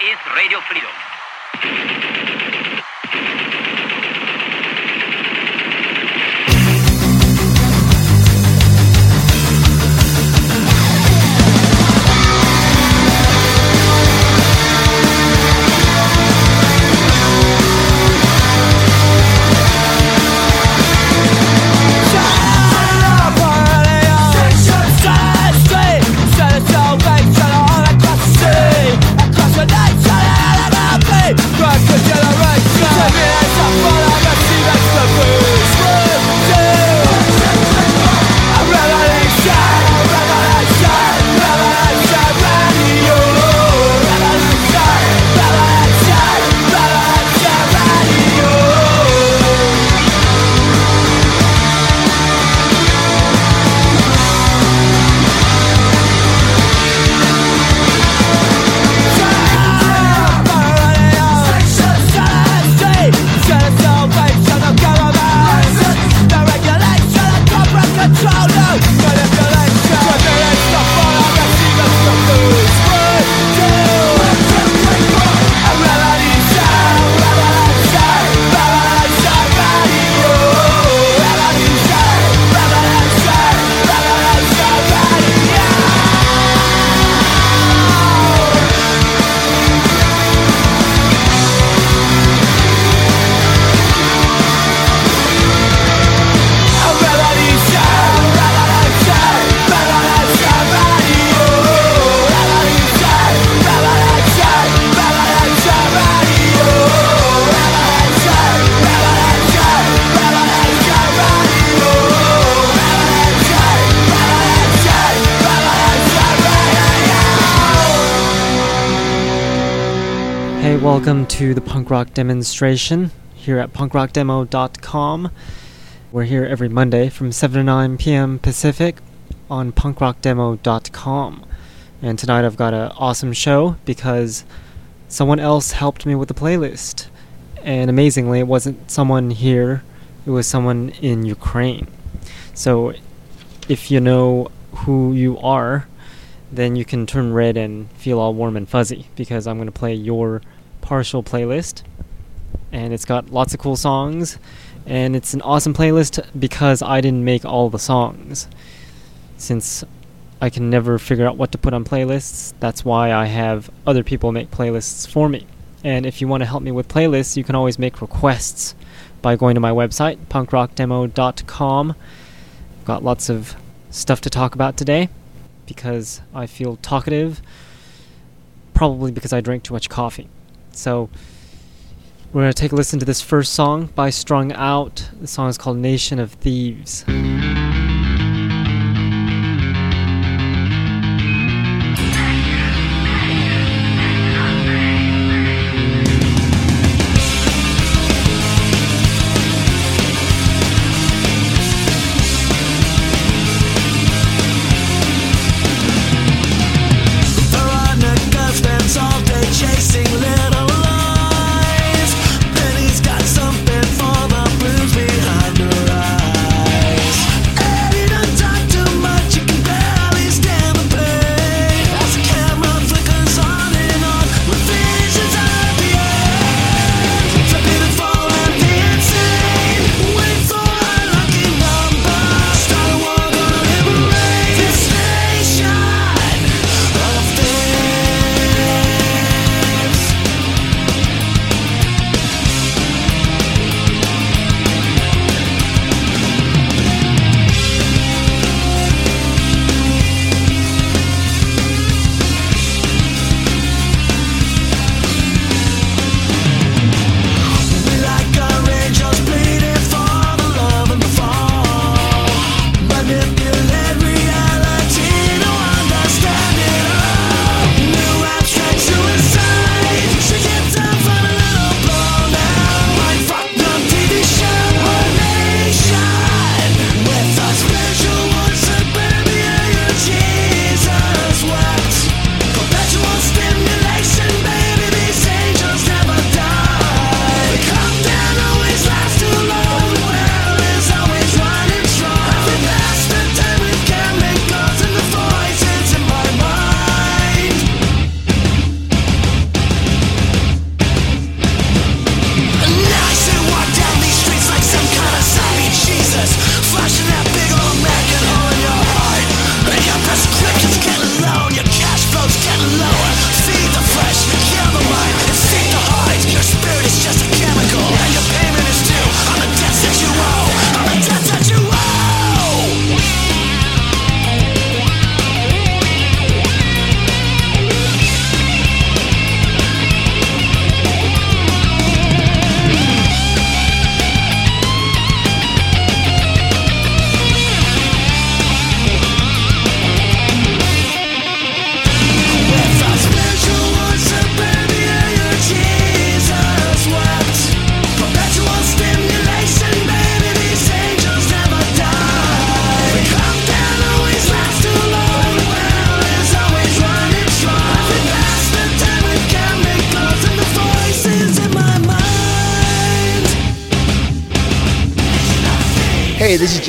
is Radio Freedom. Punk rock demonstration here at punkrockdemo.com. We're here every Monday from 7 to 9 p.m. Pacific on punkrockdemo.com. And tonight I've got an awesome show because someone else helped me with the playlist. And amazingly, it wasn't someone here, it was someone in Ukraine. So if you know who you are, then you can turn red and feel all warm and fuzzy because I'm going to play your partial playlist. And it's got lots of cool songs. And it's an awesome playlist because I didn't make all the songs. Since I can never figure out what to put on playlists, that's why I have other people make playlists for me. And if you want to help me with playlists, you can always make requests by going to my website, punkrockdemo.com. Got lots of stuff to talk about today because I feel talkative, probably because I drank too much coffee. So, we're going to take a listen to this first song by Strung Out. The song is called Nation of Thieves.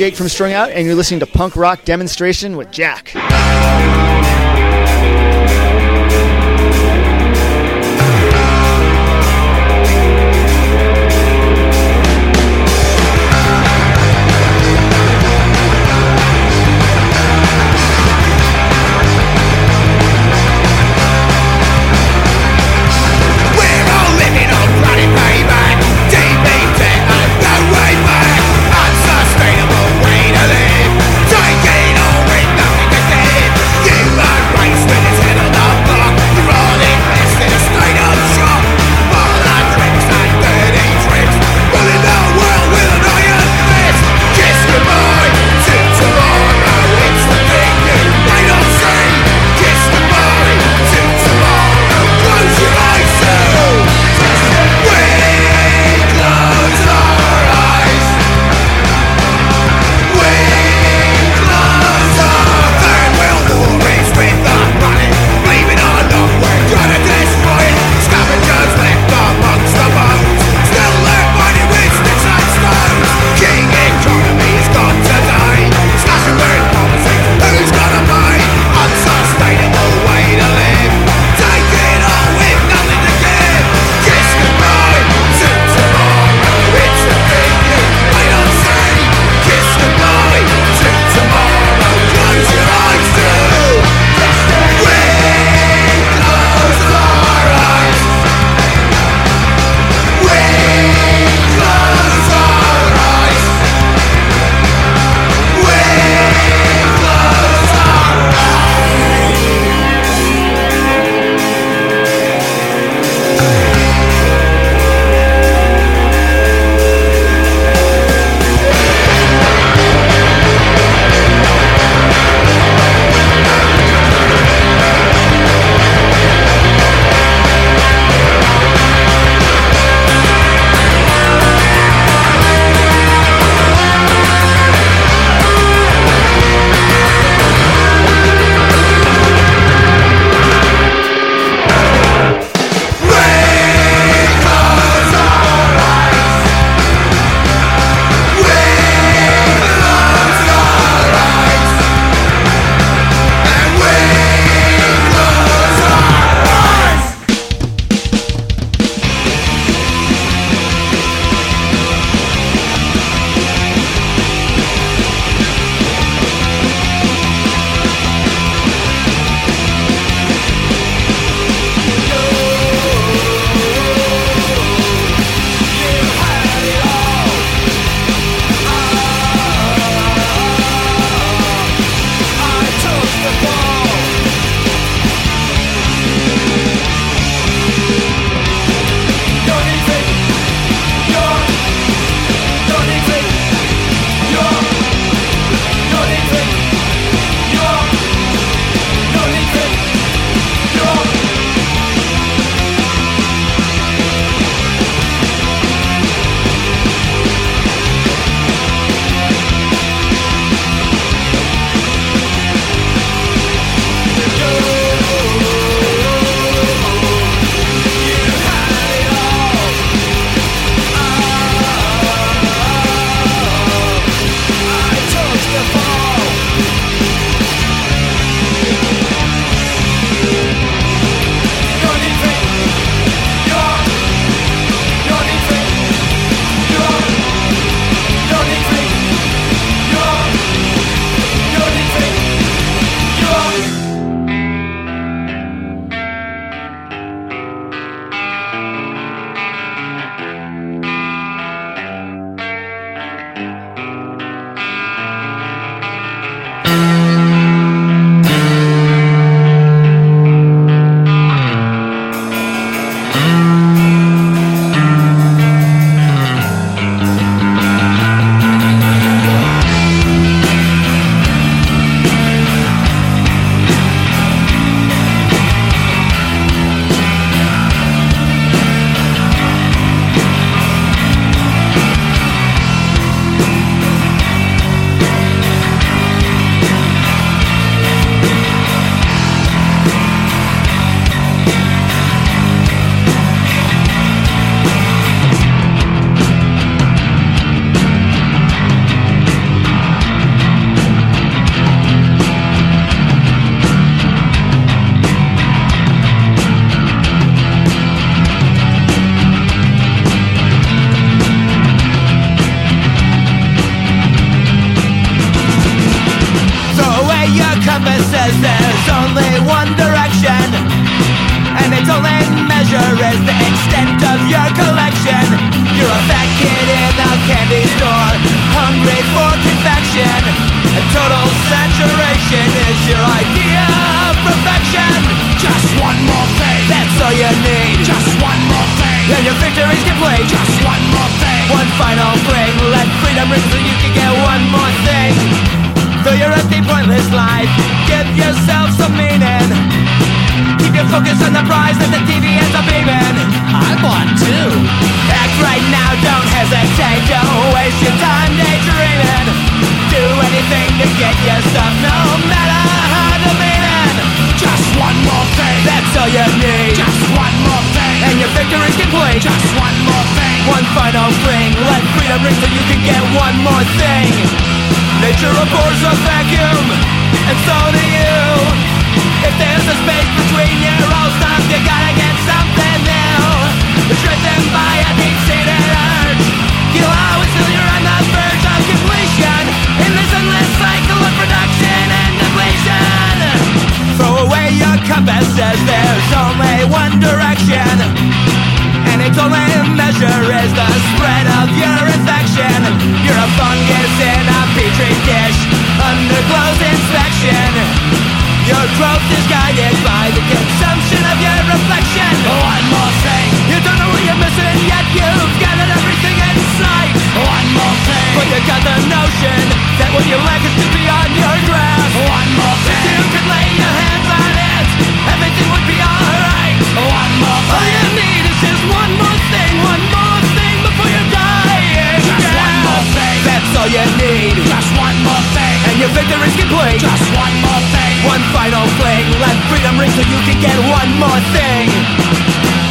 Jake from Strung Out, and you're listening to Punk Rock Demonstration with Jack. Kid in a candy store, hungry for confection. And total saturation is your idea of perfection. Just one more thing. That's all you need. Just one more thing. And your victory's complete. Just one more thing. One final fling. Let freedom ring so you can get one more thing. Though your empty, pointless life, give yourself some meaning. Your focus on the prize that the TV ends up beaming. I want two. Act right now, don't hesitate. Don't waste your time daydreaming. Do anything to get your stuff, no matter how demeaning. Just one more thing. That's all you need. Just one more thing. And your victory's complete. Just one more thing. One final fling, let freedom ring so you can get one more thing. Nature abhors a vacuum, and so do you. If there's a space between your old stuff, you gotta get something new. By a deep-seated urge, you'll always on the verge of completion in this endless cycle of production and depletion. Throw away your compass, says there's only one direction. And its only measure is the spread of your infection. You're a fungus in a petri dish under close inspection. Your growth is guided by the consumption of your reflection. One more thing. You don't know what you're missing, yet you've gathered everything in sight. One more thing. But you got the notion that what you lack is just beyond your grasp. One more If thing. you could lay your hands on it, everything would be alright. One more All you need is just one more thing, one more thing before you die. Just Yeah. one more thing. That's all you need. Just one more thing. Your victory's complete. Just one more thing. one final fling. Let freedom ring so you can get one more thing.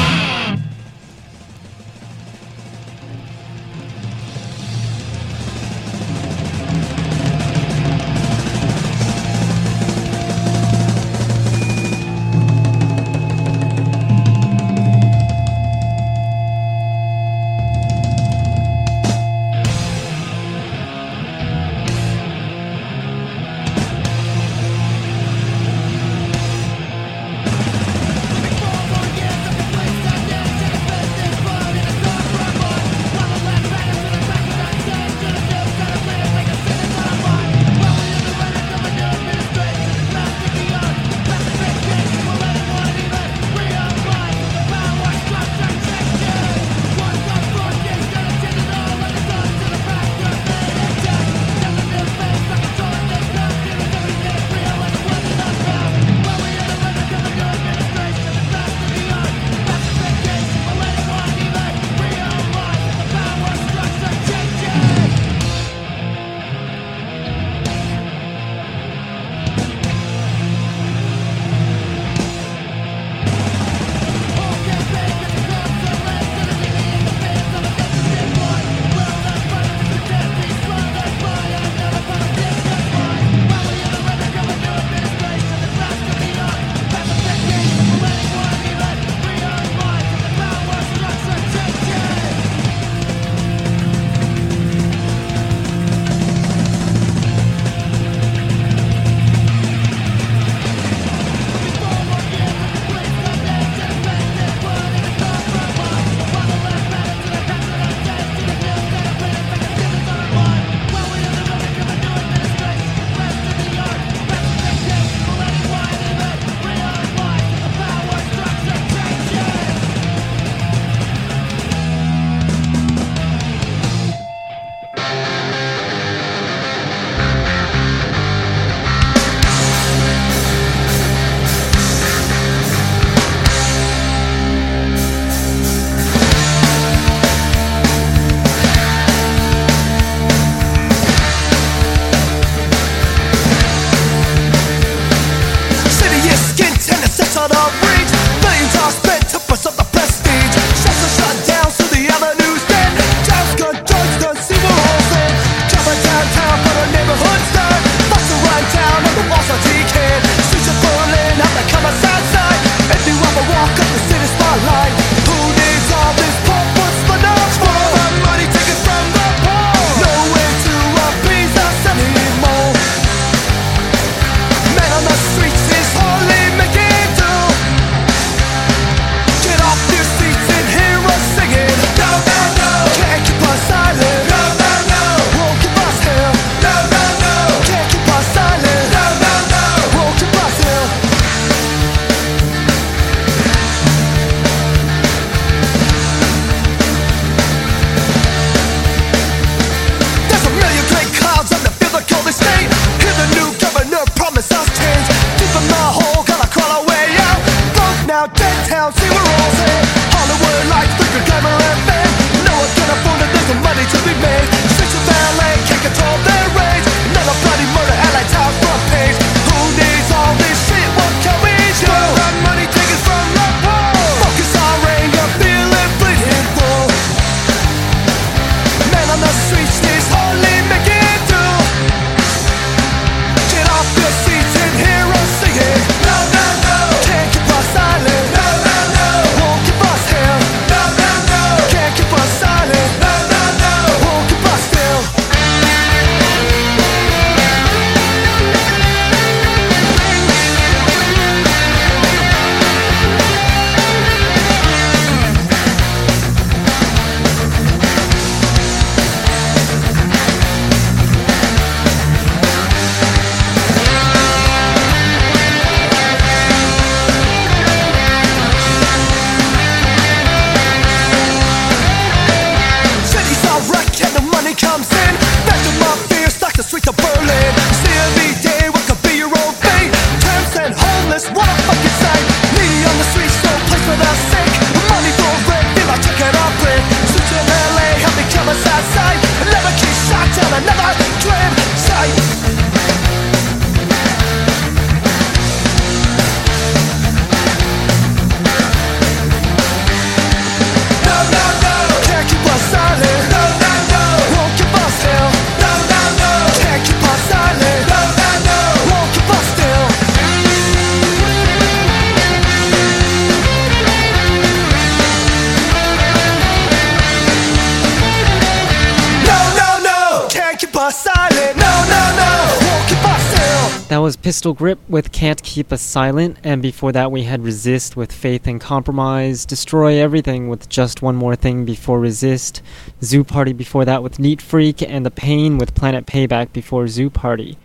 Pistol Grip with Can't Keep Us Silent, and before that we had Resist with Faith and Compromise, Destroy Everything with Just One More Thing before Resist, Zoo Party before that with Neat Freak, and The Pain with Planet Payback before Zoo Party.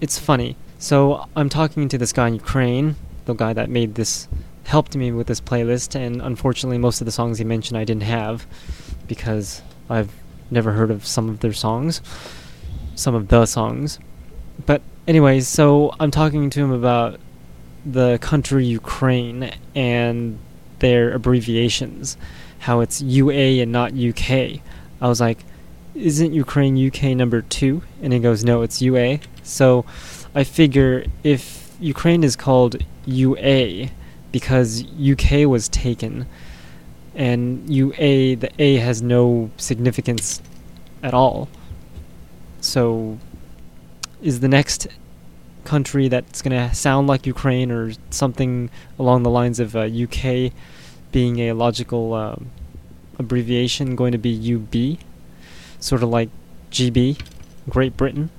It's funny. So I'm talking to this guy in Ukraine, the guy that made this, helped me with this playlist, and unfortunately most of the songs he mentioned I didn't have because I've never heard of some of their songs, some of the songs. But anyways, so I'm talking to him about the country Ukraine and their abbreviations, how it's UA and not UK. I was like, isn't Ukraine UK number two? And he goes, no, it's UA. So I figure if Ukraine is called UA because UK was taken, and UA, the A has no significance at all. So is the next country that's going to sound like Ukraine or something along the lines of uh, UK being a logical um, abbreviation going to be UB, sort of like GB, Great Britain.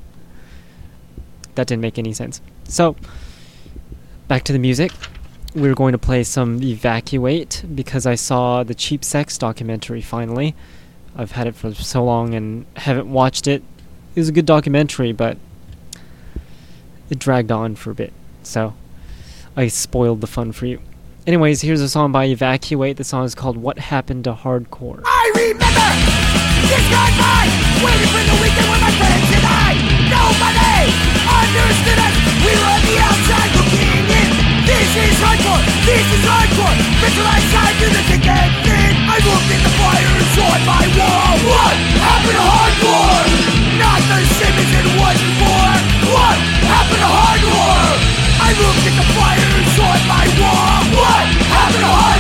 That didn't make any sense. So, back to the music. We're going to play some Evacuate because I saw the Cheap Sex documentary finally. I've had it for so long and haven't watched it. It was a good documentary, but it dragged on for a bit. So I spoiled the fun for you. Anyways, here's a song by Evacuate. The song is called What Happened to Hardcore. I remember this night night, waiting for the weekend with my friends and I. Nobody understood us. We were on the outside looking in. This is hardcore. This is hardcore. Visualize I do the again. I looked in the fire and saw my wall. What happened to hardcore? Not the same as it was before. What happened to hardcore? I at the fire and saw my wall. What happened to hardcore?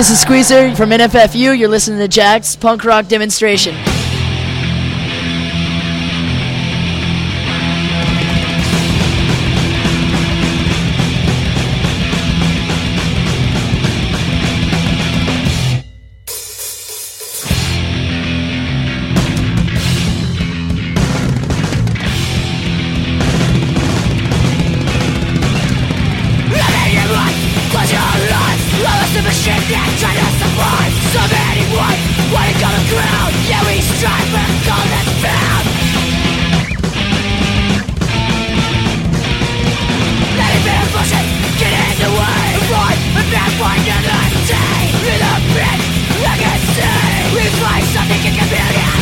This is Squeezer from NFFU. You're listening to Jack's punk rock demonstration. Love the machine that try to survive So many wanting on the ground Yeah, we strive for gold that's found in the way Avoid a bad point another day In the We find something in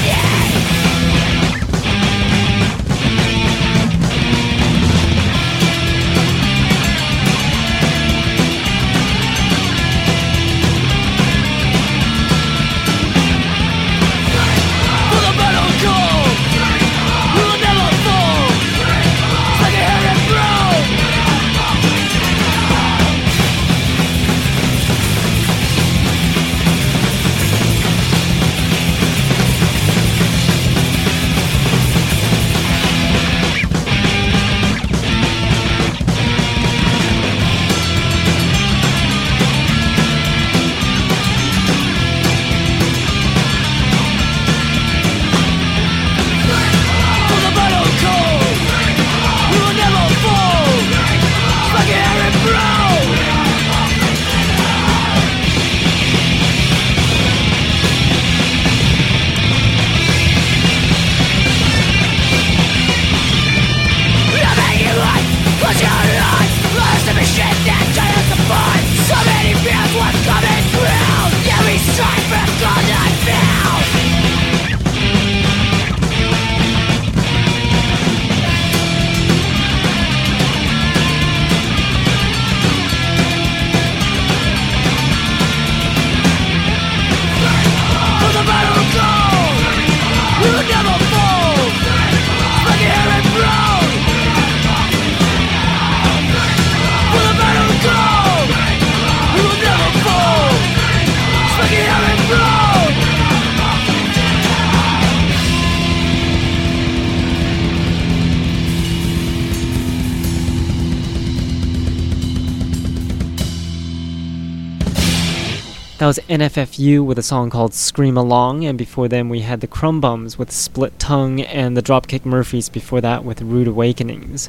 NFFU with a song called Scream Along, and before them we had the Crumbums with Split Tongue, and the Dropkick Murphys before that with Rude Awakenings.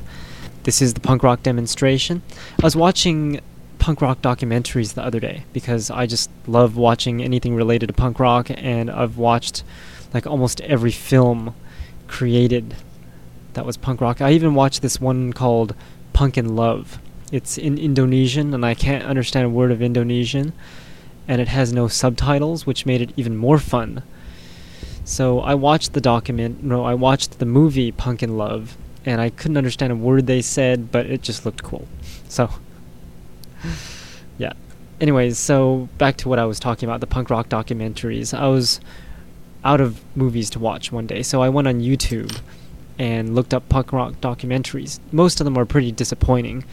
This is the punk rock demonstration. I was watching punk rock documentaries the other day because I just love watching anything related to punk rock, and I've watched like almost every film created that was punk rock. I even watched this one called Punk in Love. It's in Indonesian, and I can't understand a word of Indonesian, and it has no subtitles, which made it even more fun. So I watched the document. No, I watched the movie Punk in Love, and I couldn't understand a word they said, but it just looked cool. So, yeah. Anyways, so back to what I was talking about the punk rock documentaries. I was out of movies to watch one day, so I went on YouTube and looked up punk rock documentaries. Most of them are pretty disappointing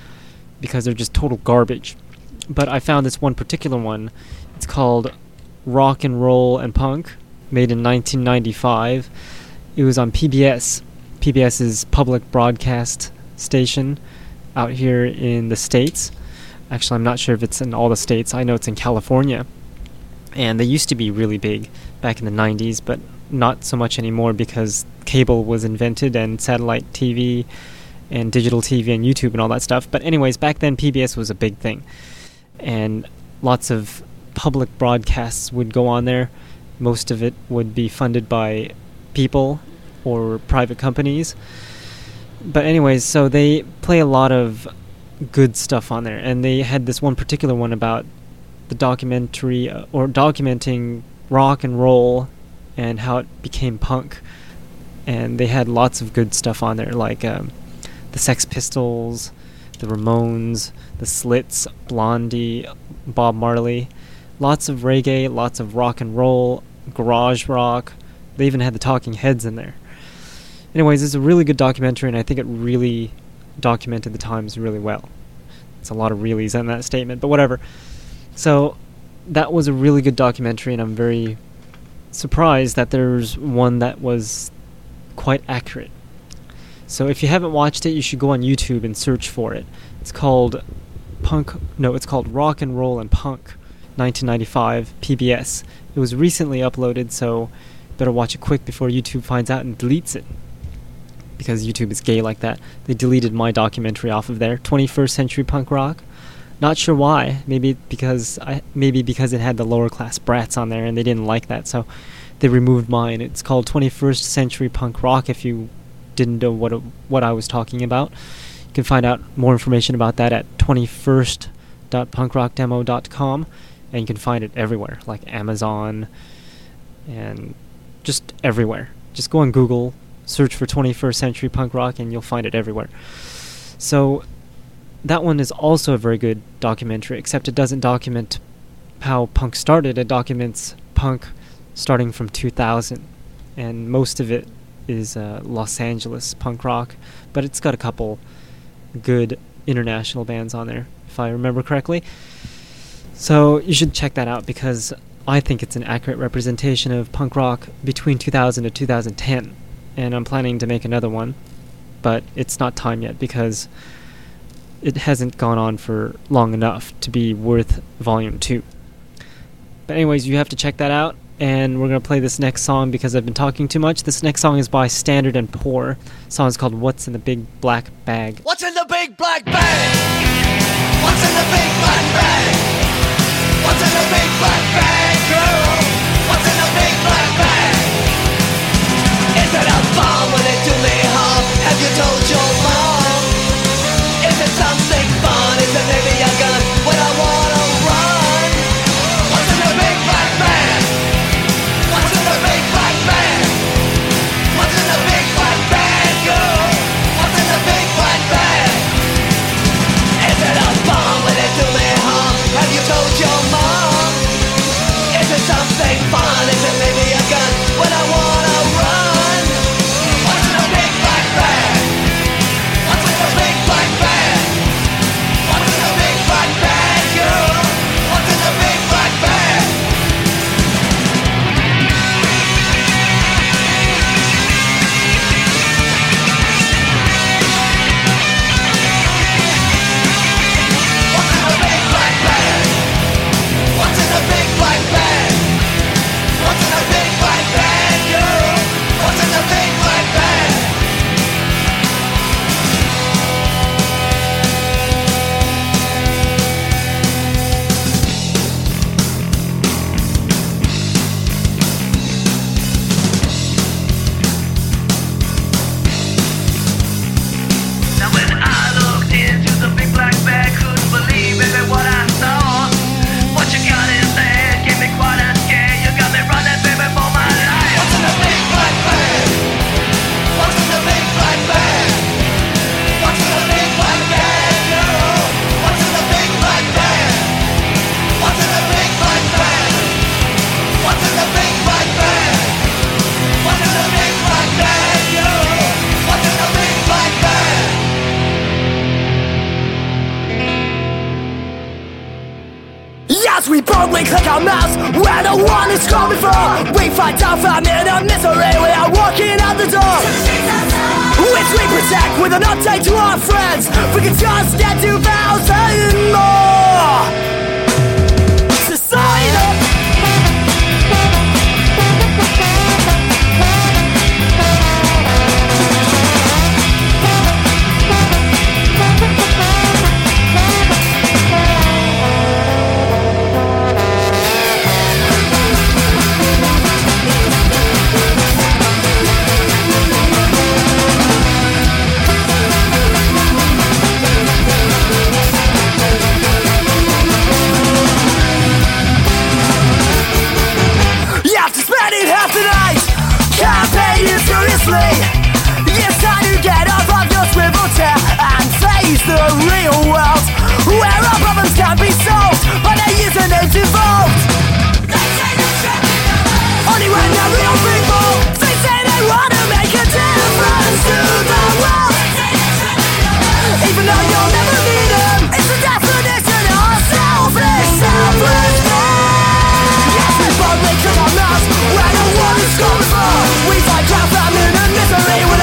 because they're just total garbage. But I found this one particular one. It's called Rock and Roll and Punk, made in 1995. It was on PBS, PBS's public broadcast station out here in the States. Actually, I'm not sure if it's in all the states. I know it's in California. And they used to be really big back in the 90s, but not so much anymore because cable was invented and satellite TV and digital TV and YouTube and all that stuff. But, anyways, back then PBS was a big thing. And lots of public broadcasts would go on there. Most of it would be funded by people or private companies. But, anyways, so they play a lot of good stuff on there. And they had this one particular one about the documentary uh, or documenting rock and roll and how it became punk. And they had lots of good stuff on there, like um, the Sex Pistols, the Ramones, the Slits, Blondie, Bob Marley. Lots of reggae, lots of rock and roll, garage rock. They even had the Talking Heads in there. Anyways, it's a really good documentary, and I think it really documented the times really well. It's a lot of reallys in that statement, but whatever. So, that was a really good documentary, and I'm very surprised that there's one that was quite accurate. So if you haven't watched it, you should go on YouTube and search for it. It's called Punk. No, it's called Rock and Roll and Punk, 1995 PBS. It was recently uploaded, so better watch it quick before YouTube finds out and deletes it. Because YouTube is gay like that. They deleted my documentary off of there. 21st Century Punk Rock. Not sure why. Maybe because I maybe because it had the lower class brats on there and they didn't like that, so they removed mine. It's called 21st Century Punk Rock. If you didn't know what what I was talking about, you can find out more information about that at 21st.punkrockdemo.com, and you can find it everywhere, like Amazon and just everywhere. Just go on Google, search for 21st Century Punk Rock, and you'll find it everywhere. So that one is also a very good documentary, except it doesn't document how punk started. It documents punk starting from 2000, and most of it is uh, Los Angeles punk rock, but it's got a couple good international bands on there, if I remember correctly. So you should check that out because I think it's an accurate representation of punk rock between 2000 to 2010, and I'm planning to make another one, but it's not time yet because it hasn't gone on for long enough to be worth volume 2. But anyways, you have to check that out and we're going to play this next song because I've been talking too much. This next song is by Standard and Poor. The song is called What's in the Big Black Bag. What's in the big black bag? What's in the big black bag? Told your mom? Is it something fun? Is it maybe Fight our famine and misery. We are walking out the door. Which we protect with an update to our friends. We can just get 2,000 more. swivel tear and face the real world where our problems can be solved by their years and their the username involved. Only when they're real people they say they want to make a difference to the world. Even though you'll never meet them, it's the definition of selfless selflessness. Yes, we boldly come on us where the war is coming from. We fight out famine and misery.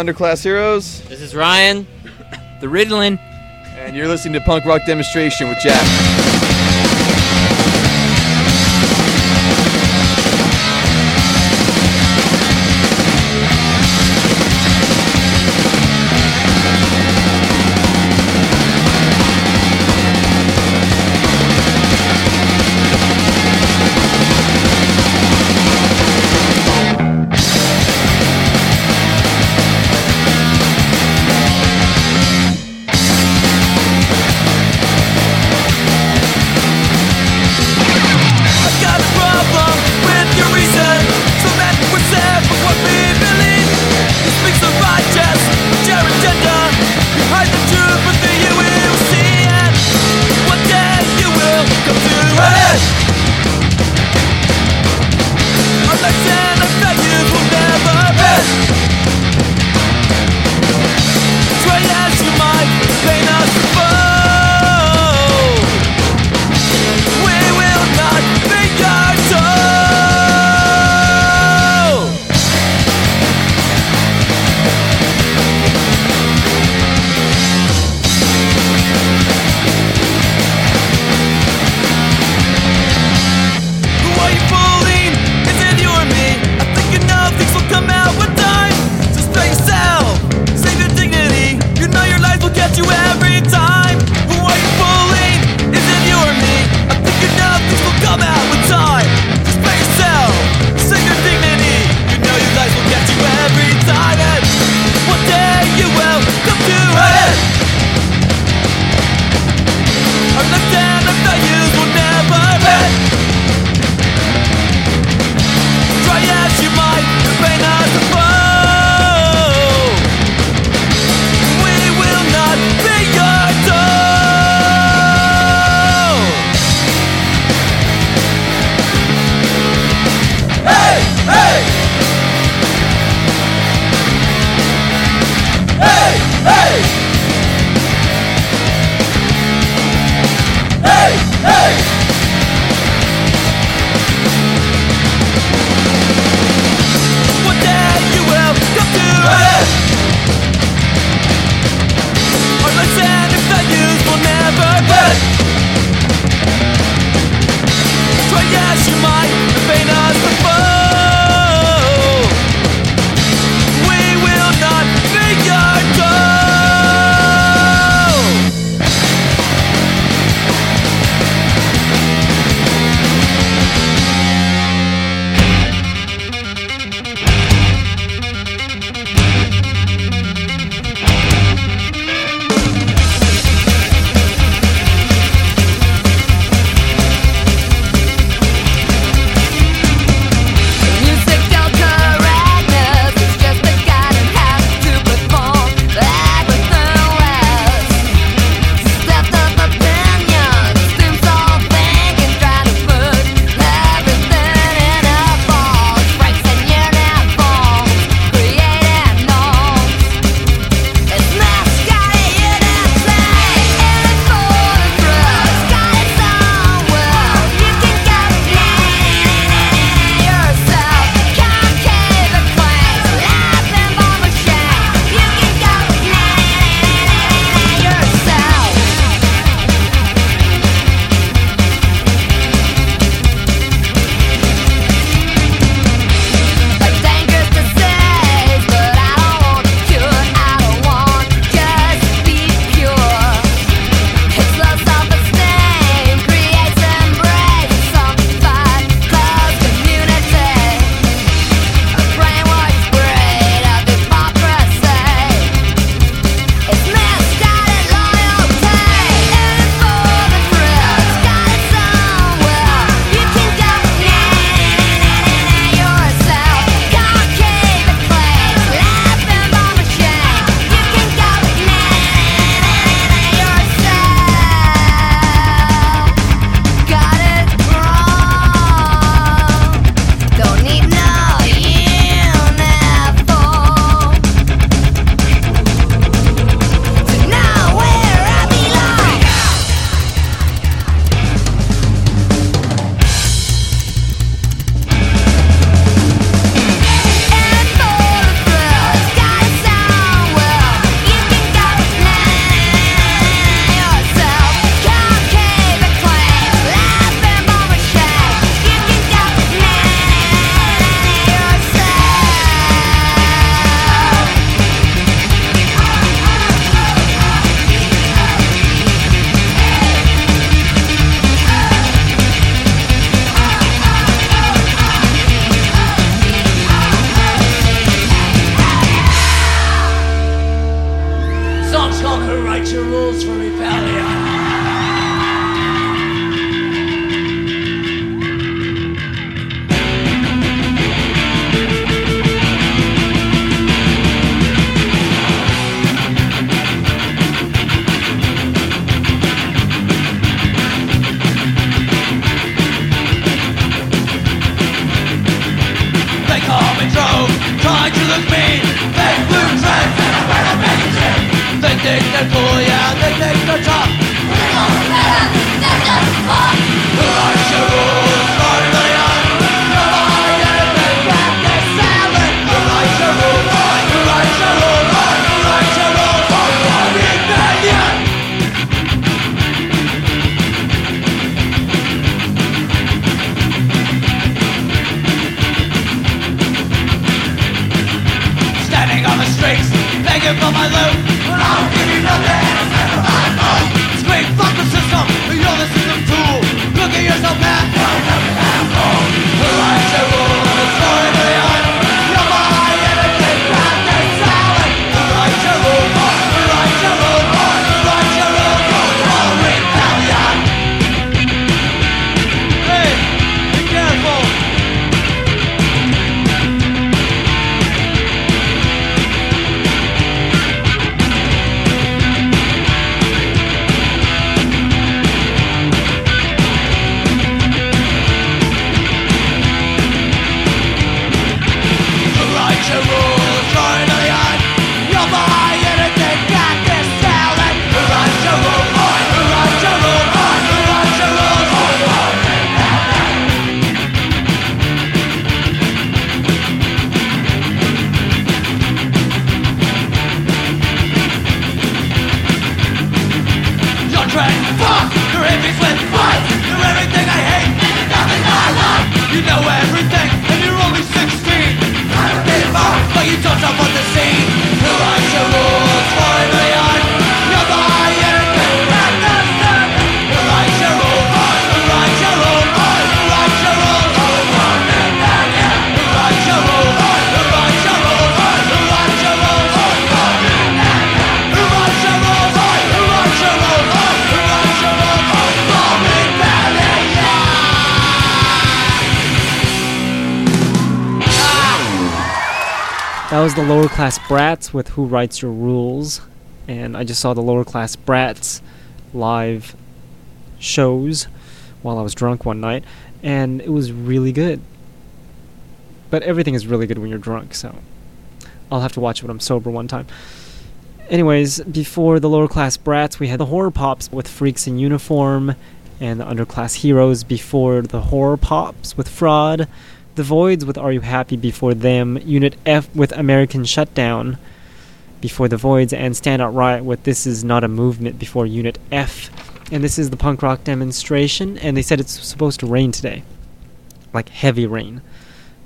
Underclass Heroes. This is Ryan, the Riddlin', and you're listening to Punk Rock Demonstration with Jack. With Who Writes Your Rules. And I just saw the lower class brats live shows while I was drunk one night. And it was really good. But everything is really good when you're drunk, so I'll have to watch it when I'm sober one time. Anyways, before the lower class brats, we had the HorrorPops with freaks in uniform and the underclass heroes before the HorrorPops with fraud the Voids with Are You Happy before them, Unit F with American Shutdown before the Voids, and stand out Riot with This Is Not a Movement before Unit F. And this is the punk rock demonstration, and they said it's supposed to rain today. Like heavy rain.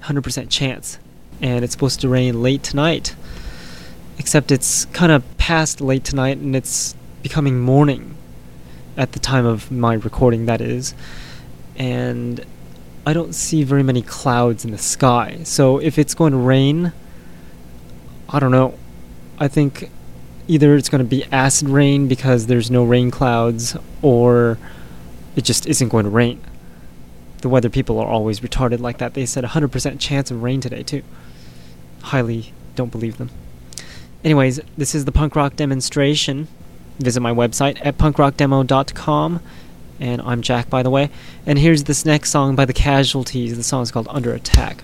100% chance. And it's supposed to rain late tonight. Except it's kind of past late tonight, and it's becoming morning at the time of my recording, that is. And I don't see very many clouds in the sky. So if it's going to rain, I don't know. I think either it's going to be acid rain because there's no rain clouds, or it just isn't going to rain. The weather people are always retarded like that. They said 100% chance of rain today, too. Highly don't believe them. Anyways, this is the punk rock demonstration. Visit my website at punkrockdemo.com and I'm Jack, by the way. And here's this next song by The Casualties. The song is called Under Attack.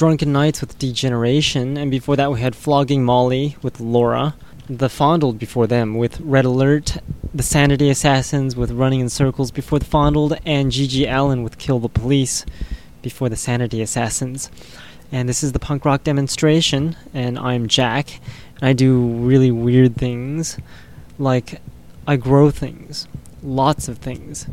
Drunken Nights with Degeneration, and before that we had Flogging Molly with Laura. The Fondled before them with Red Alert, The Sanity Assassins with Running in Circles before the Fondled, and GG Allin with Kill the Police before the Sanity Assassins. And this is the punk rock demonstration, and I'm Jack, and I do really weird things, like I grow things, lots of things.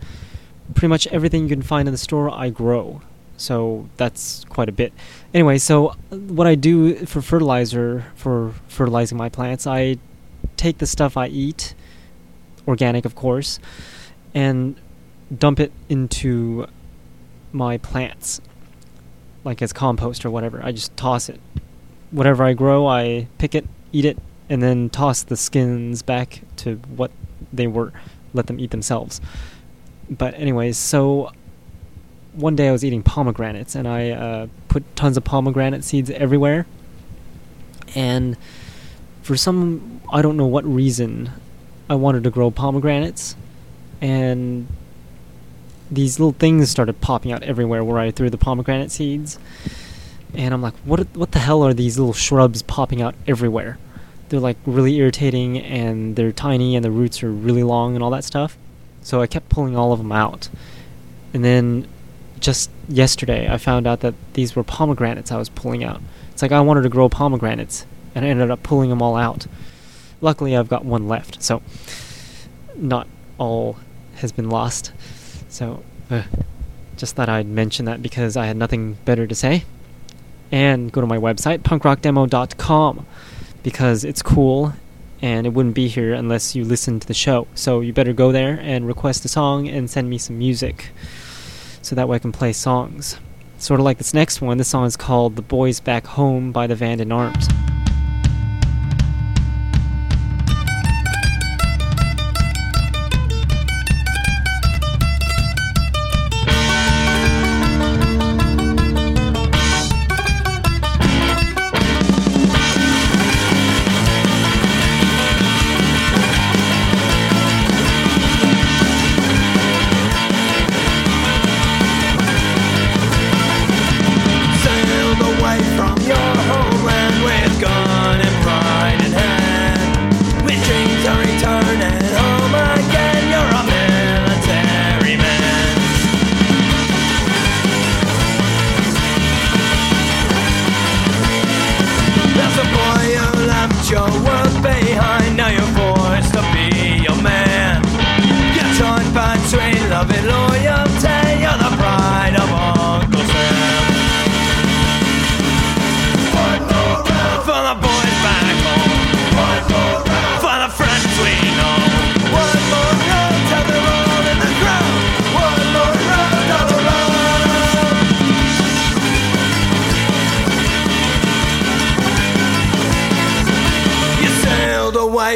Pretty much everything you can find in the store, I grow so that's quite a bit. Anyway, so what I do for fertilizer for fertilizing my plants, I take the stuff I eat, organic of course, and dump it into my plants, like as compost or whatever. I just toss it. Whatever I grow, I pick it, eat it, and then toss the skins back to what they were. Let them eat themselves. But anyways, so one day I was eating pomegranates and I uh, put tons of pomegranate seeds everywhere. And for some, I don't know what reason, I wanted to grow pomegranates. And these little things started popping out everywhere where I threw the pomegranate seeds. And I'm like, what, what the hell are these little shrubs popping out everywhere? They're like really irritating and they're tiny and the roots are really long and all that stuff. So I kept pulling all of them out. And then just yesterday I found out that these were pomegranates I was pulling out. It's like I wanted to grow pomegranates, and I ended up pulling them all out. Luckily, I've got one left, so not all has been lost. So, uh, just thought I'd mention that because I had nothing better to say. And go to my website, punkrockdemo.com, because it's cool and it wouldn't be here unless you listen to the show. So you better go there and request a song and send me some music so that way I can play songs. Sort of like this next one. This song is called The Boys Back Home by the Vanden Arms.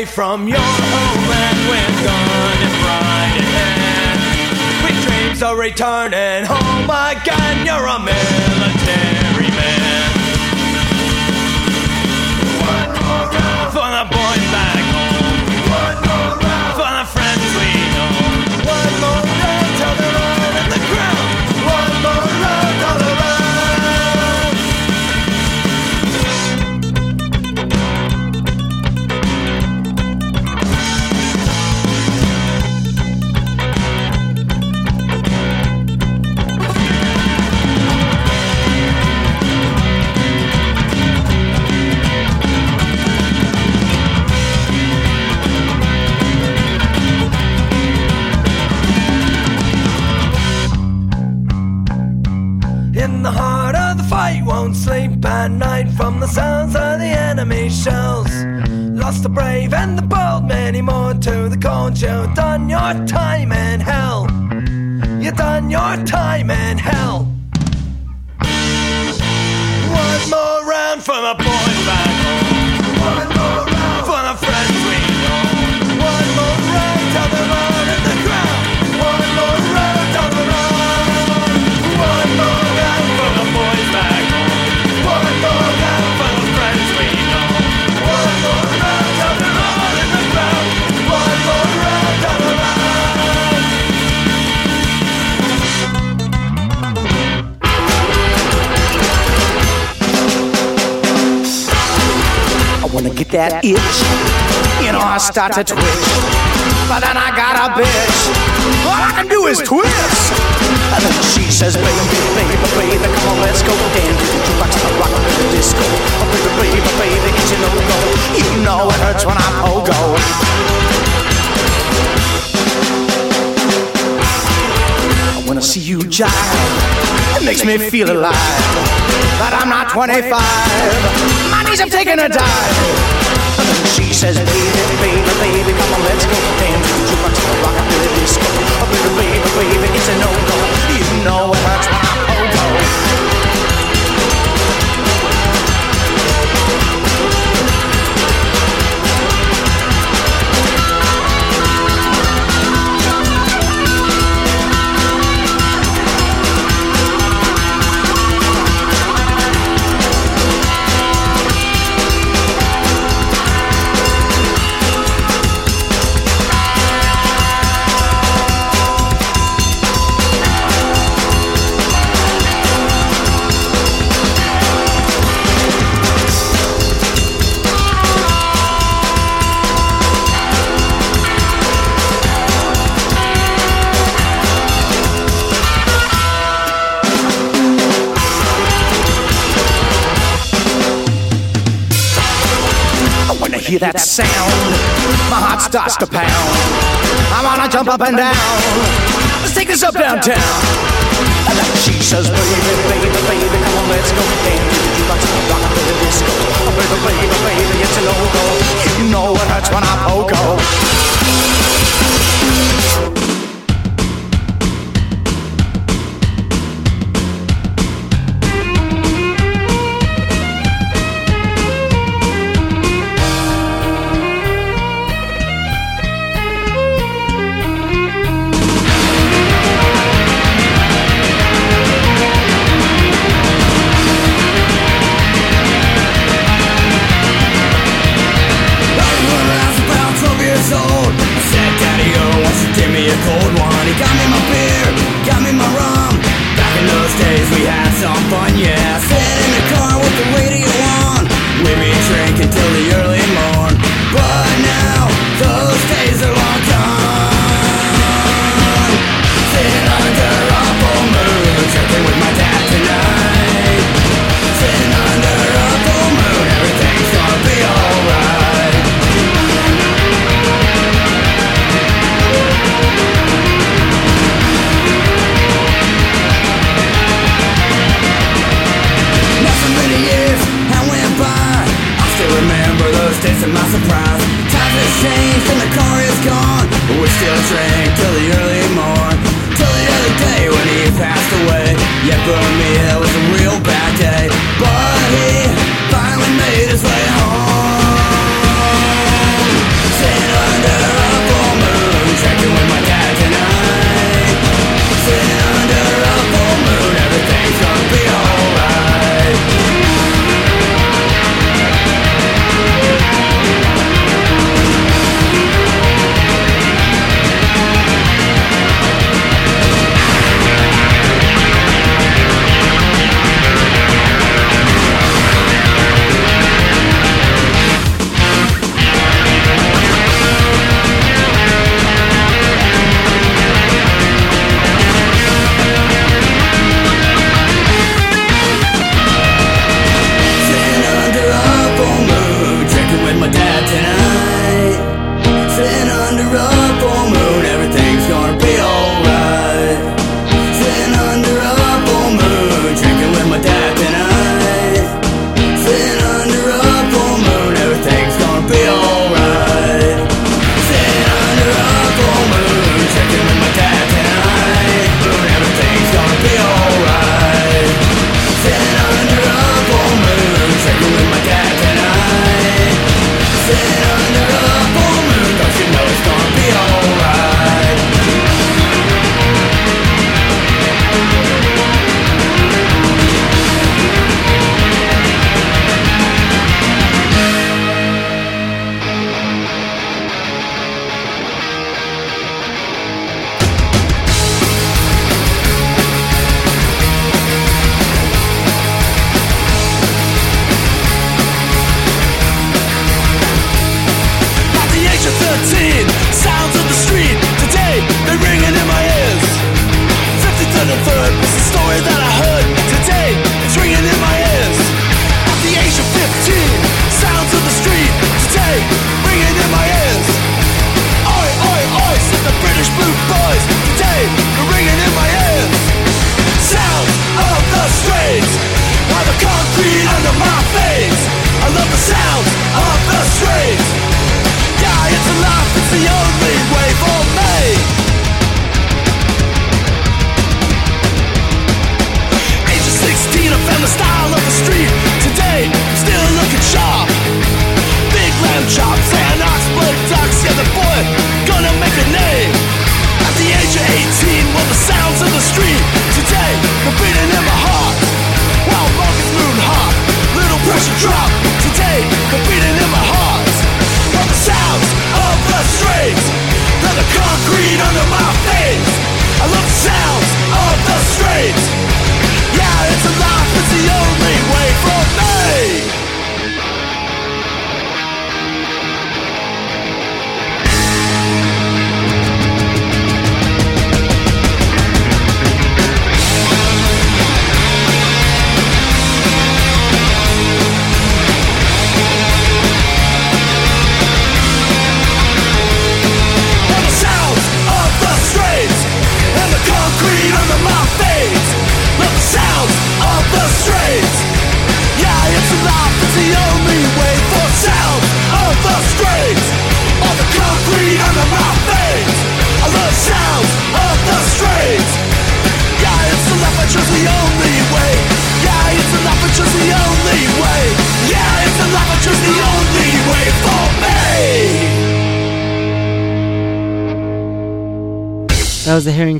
Away from your homeland with gun and in hand. With dreams of returning oh home again, you're a military man. One For the the brave and the bold, many more to the cold. You've done your time in hell. You've done your time in hell. One more round for the boys when I get that itch, you know I start to twitch. But then I got a bitch. All I can do is twist. And then she says, baby, baby, baby, come on, let's go dance to jukebox the rock and the disco. Oh, baby, baby, baby, it's a no-go. You know it hurts when I pogo. I see you jive, it makes me feel alive. But I'm not 25. My knees have taken a dive. She says, baby, baby, baby, come on, let's go dance to jukebox rock the disco. Baby, baby, baby, it's a no-go. Hear that sound, my heart starts to pound. I wanna jump up and down. Let's take this up downtown. And then she says, baby, baby, baby, come on, let's go dance to the jukebox rock to the disco. Oh, baby, baby, baby, it's a no-go. You know it hurts when I pogo.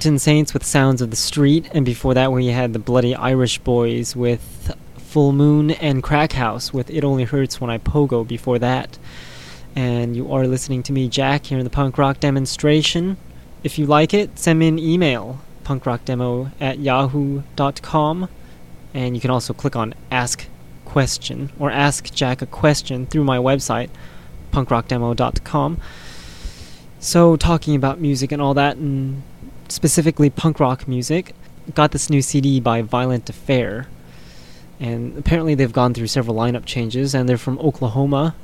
That was the Harrington Saints with Sounds of the Street, and before that we had the Bloody Irish Boys with Full Moon and Crack House with It Only Hurts When I Pogo before that. And you are listening to me, Jack, here in the punk rock demonstration. If you like it, send me an email, punkrockdemo at yahoo.com. And you can also click on Ask Question or Ask Jack a Question through my website, punkrockdemo.com. So, talking about music and all that, and specifically punk rock music, got this new CD by Violent Affair. And apparently, they've gone through several lineup changes, and they're from Oklahoma.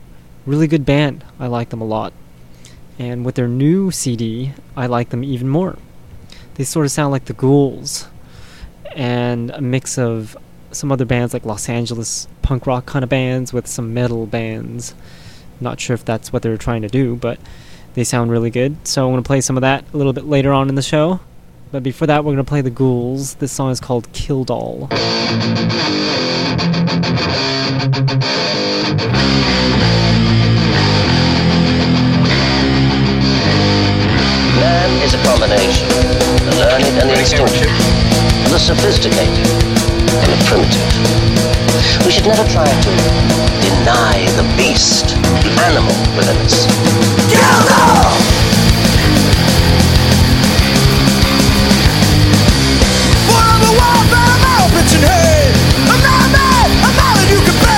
Really good band. I like them a lot. And with their new CD, I like them even more. They sort of sound like the Ghouls, and a mix of some other bands like Los Angeles punk rock kind of bands with some metal bands. Not sure if that's what they're trying to do, but they sound really good. So I'm going to play some of that a little bit later on in the show. But before that, we're going to play the Ghouls. This song is called Kill Doll. Man is a combination, the learned and the instinctive, the sophisticated and the primitive. Should never try to deny the beast, the animal within us. Kill them! Man, I'm not a man, I'm not you can pay.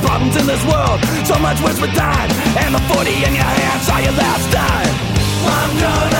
problems in this world. So much worse with time. And the 40 in your hands, saw your last time? I'm gonna.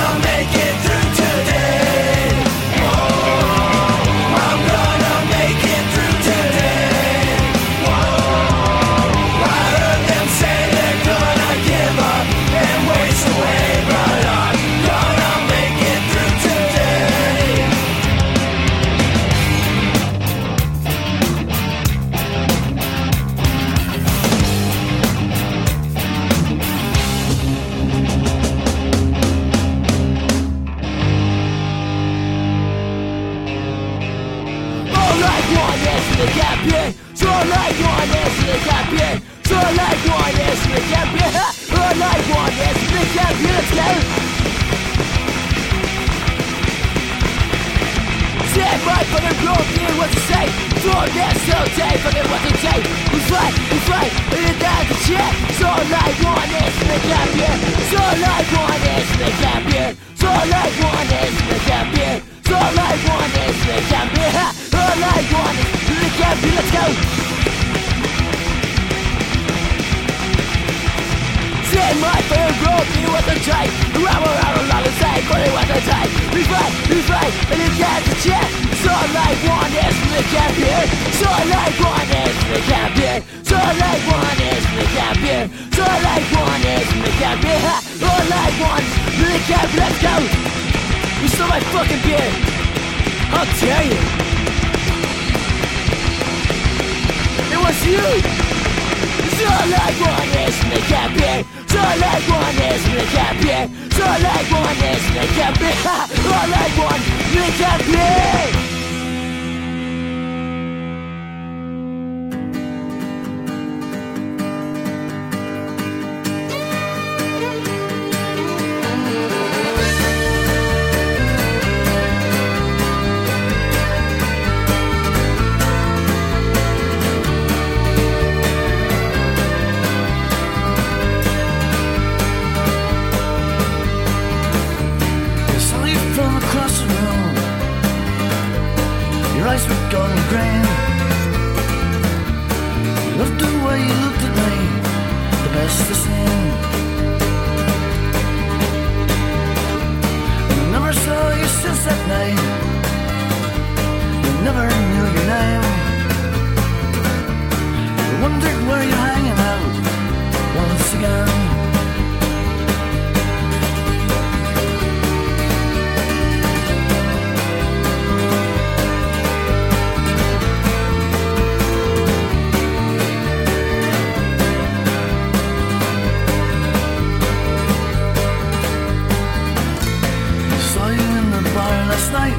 flying last night.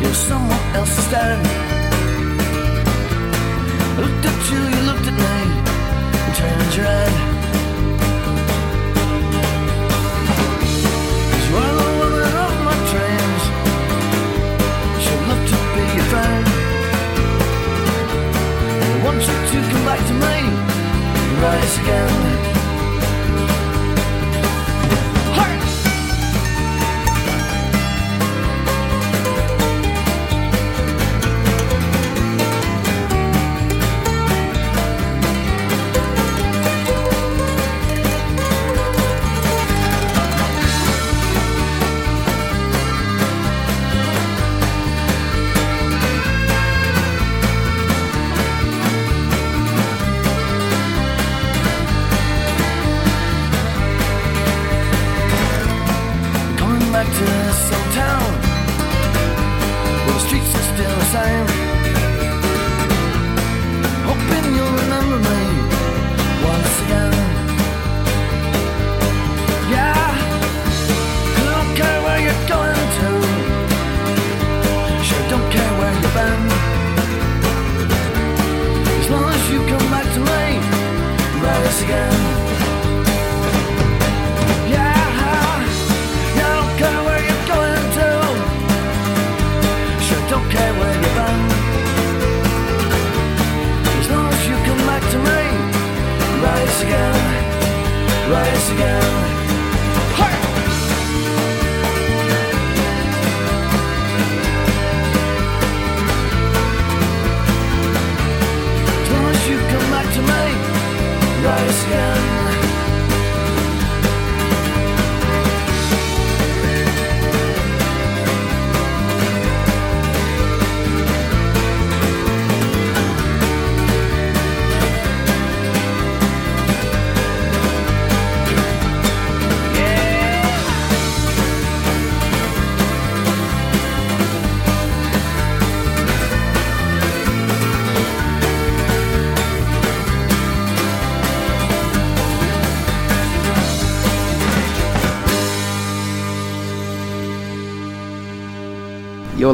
You're someone else's staring. I looked at you, you looked at me, and turned your head. Cause you're the woman of my dreams. Should love to be your friend. I want you to come back to me, and rise again.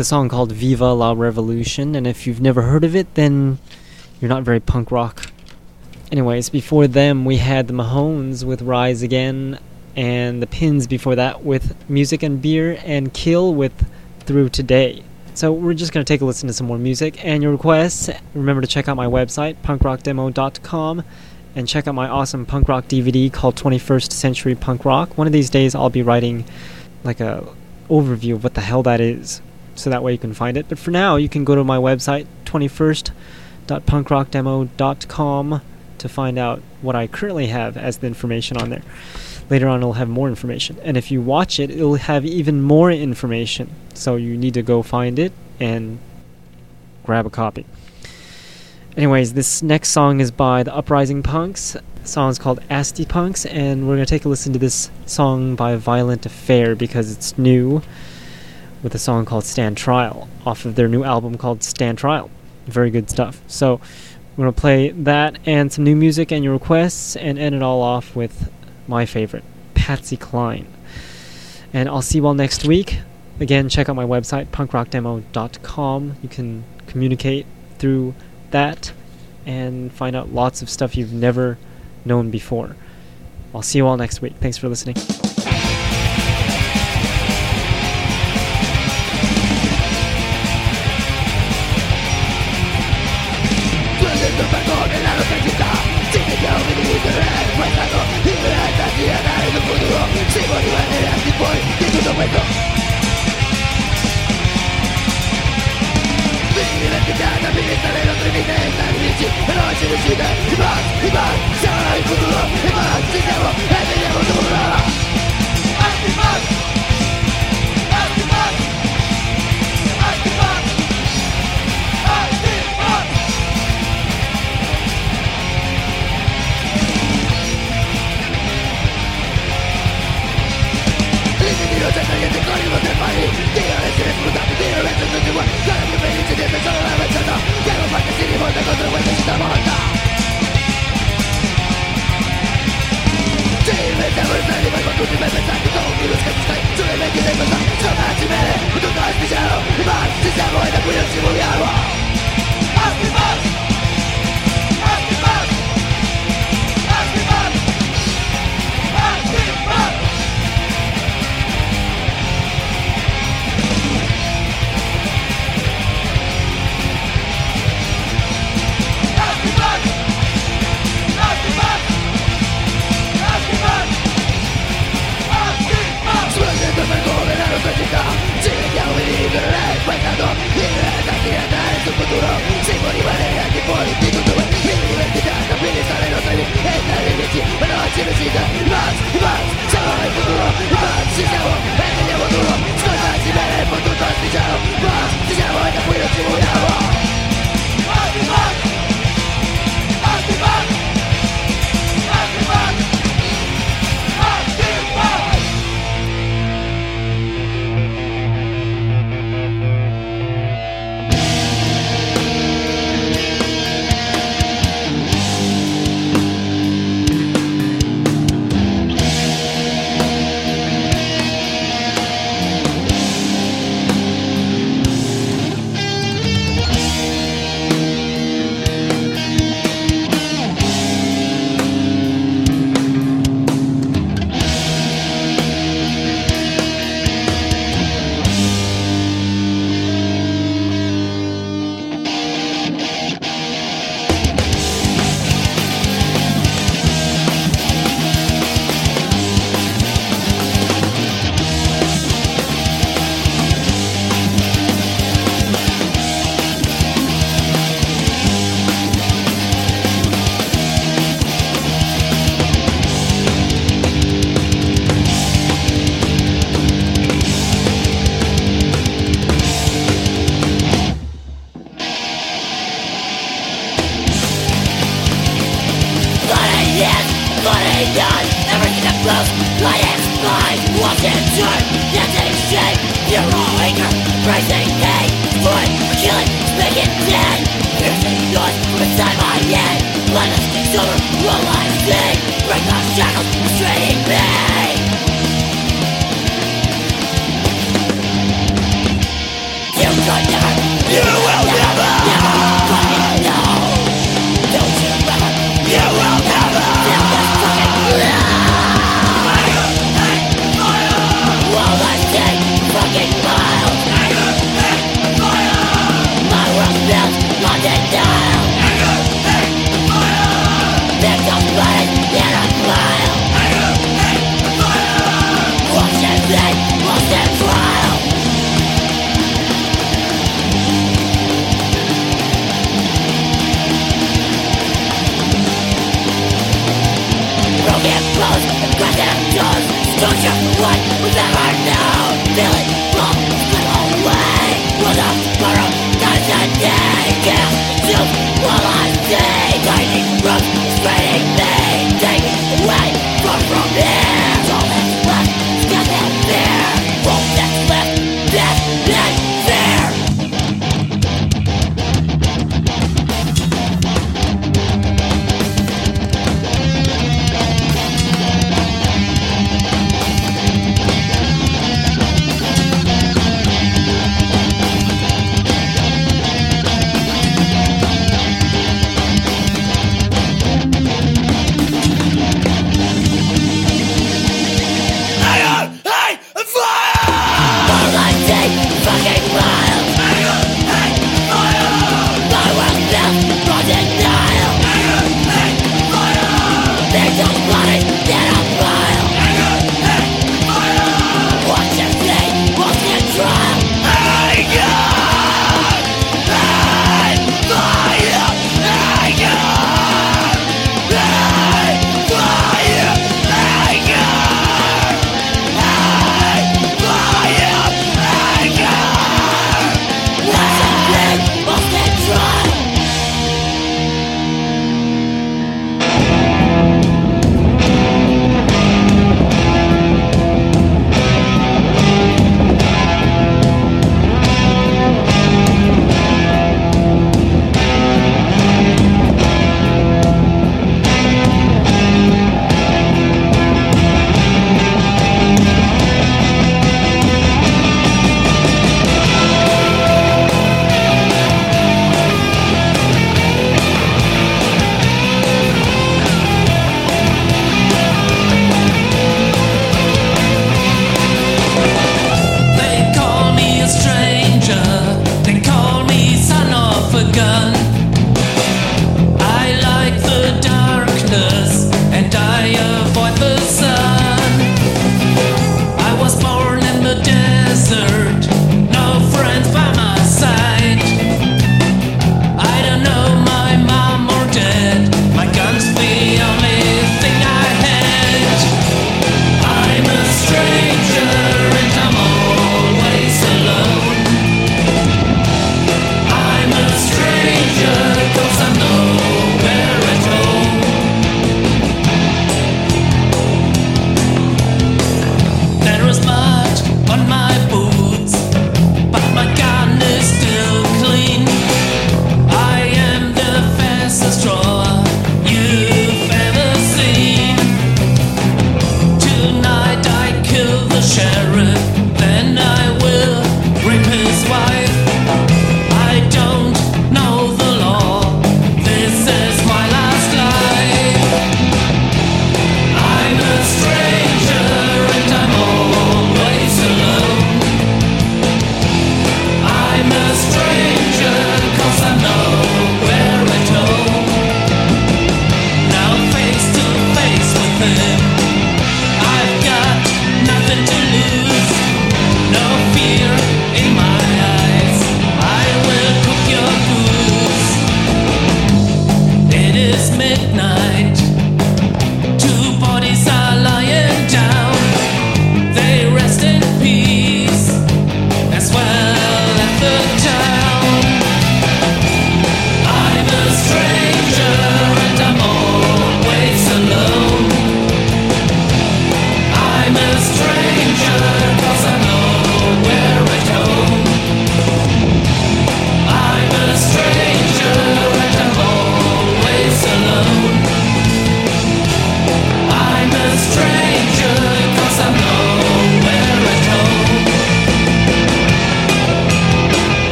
with a song called Viva la Revolution, and if you've never heard of it, then you're not very punk rock. Anyways, before them, we had the Mahones with Rise Again, and the Pins before that with Music and Beer, and Kill with Through Today. So we're just going to take a listen to some more music and your requests. Remember to check out my website, punkrockdemo.com, and check out my awesome punk rock DVD called 21st Century Punk Rock. One of these days, I'll be writing like a overview of what the hell that is, so that way you can find it. But for now, you can go to my website, 21st.punkrockdemo.com, to find out what I currently have as the information on there. Later on, it'll have more information. And if you watch it, it'll have even more information. So you need to go find it and grab a copy. Anyways, this next song is by the Uprising Punks. The song is called Asti Punks, and we're going to take a listen to this song by Violent Affair because it's new with a song called Stand Trial off of their new album called Stand Trial. Very good stuff. So we're going to play that and some new music and your requests and end it all off with my favorite, Patsy Cline. And I'll see you all next week. Again, check out my website, punkrockdemo.com. You can communicate through that and find out lots of stuff you've never known before. I'll see you all next week. Thanks for listening.